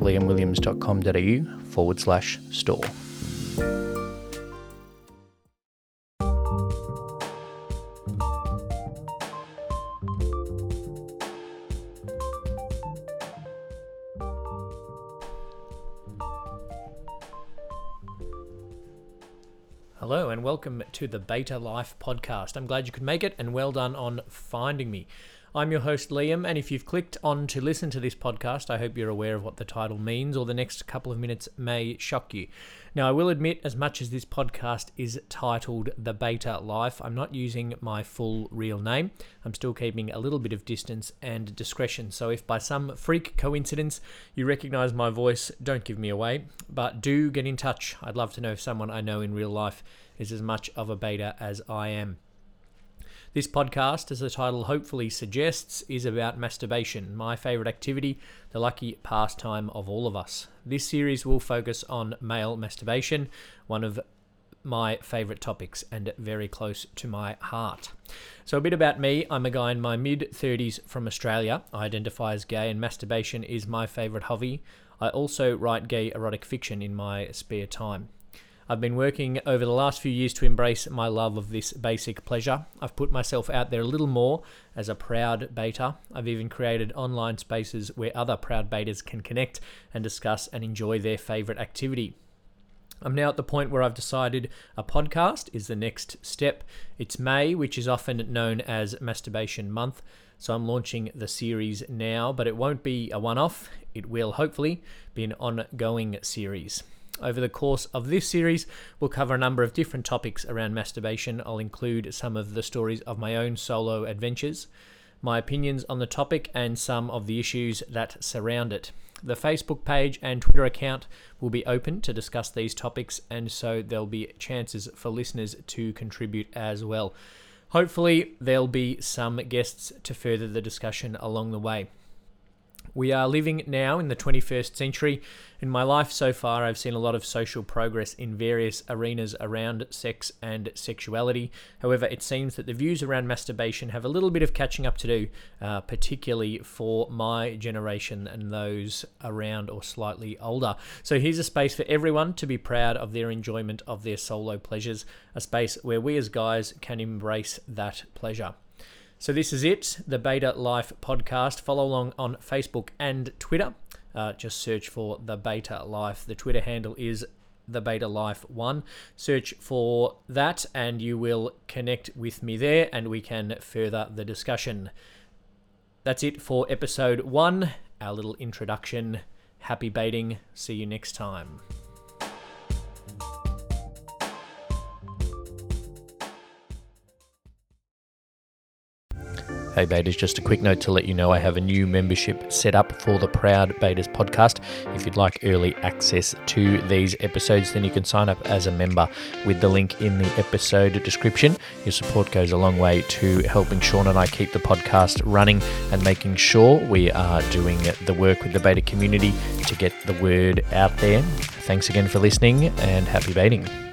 liamwilliams.com.au forward slash store. Hello and welcome to the Bator Life podcast. I'm glad you could make it and well done on finding me. I'm your host, Liam, and if you've clicked on to listen to this podcast, I hope you're aware of what the title means, or the next couple of minutes may shock you. Now, I will admit, as much as this podcast is titled The Bator Life, I'm not using my full real name. I'm still keeping a little bit of distance and discretion. So, if by some freak coincidence you recognize my voice, don't give me away, but do get in touch. I'd love to know if someone I know in real life is as much of a bator as I am. This podcast, as the title hopefully suggests, is about masturbation, my favourite activity, the lucky pastime of all of us. This series will focus on male masturbation, one of my favourite topics and very close to my heart. So, a bit about me I'm a guy in my mid 30s from Australia. I identify as gay, and masturbation is my favourite hobby. I also write gay erotic fiction in my spare time. I've been working over the last few years to embrace my love of this basic pleasure. I've put myself out there a little more as a proud bator. I've even created online spaces where other proud bators can connect and discuss and enjoy their favourite activity. I'm now at the point where I've decided a podcast is the next step. It's May, which is often known as Masturbation Month. So I'm launching the series now, but it won't be a one off. It will hopefully be an ongoing series. Over the course of this series, we'll cover a number of different topics around masturbation. I'll include some of the stories of my own solo adventures, my opinions on the topic, and some of the issues that surround it. The Facebook page and Twitter account will be open to discuss these topics, and so there'll be chances for listeners to contribute as well. Hopefully, there'll be some guests to further the discussion along the way. We are living now in the 21st century. In my life so far, I've seen a lot of social progress in various arenas around sex and sexuality. However, it seems that the views around masturbation have a little bit of catching up to do, uh, particularly for my generation and those around or slightly older. So here's a space for everyone to be proud of their enjoyment of their solo pleasures, a space where we as guys can embrace that pleasure. So this is it, the Bator Life podcast. Follow along on Facebook and Twitter. Uh, just search for the Bator Life. The Twitter handle is the Bator Life One. Search for that, and you will connect with me there, and we can further the discussion. That's it for episode one. Our little introduction. Happy bating. See you next time. Hey Bators, just a quick note to let you know I have a new membership set up for the Proud Bators podcast. If you'd like early access to these episodes, then you can sign up as a member with the link in the episode description. Your support goes a long way to helping Sean and I keep the podcast running and making sure we are doing the work with the bator community to get the word out there. Thanks again for listening and happy bating.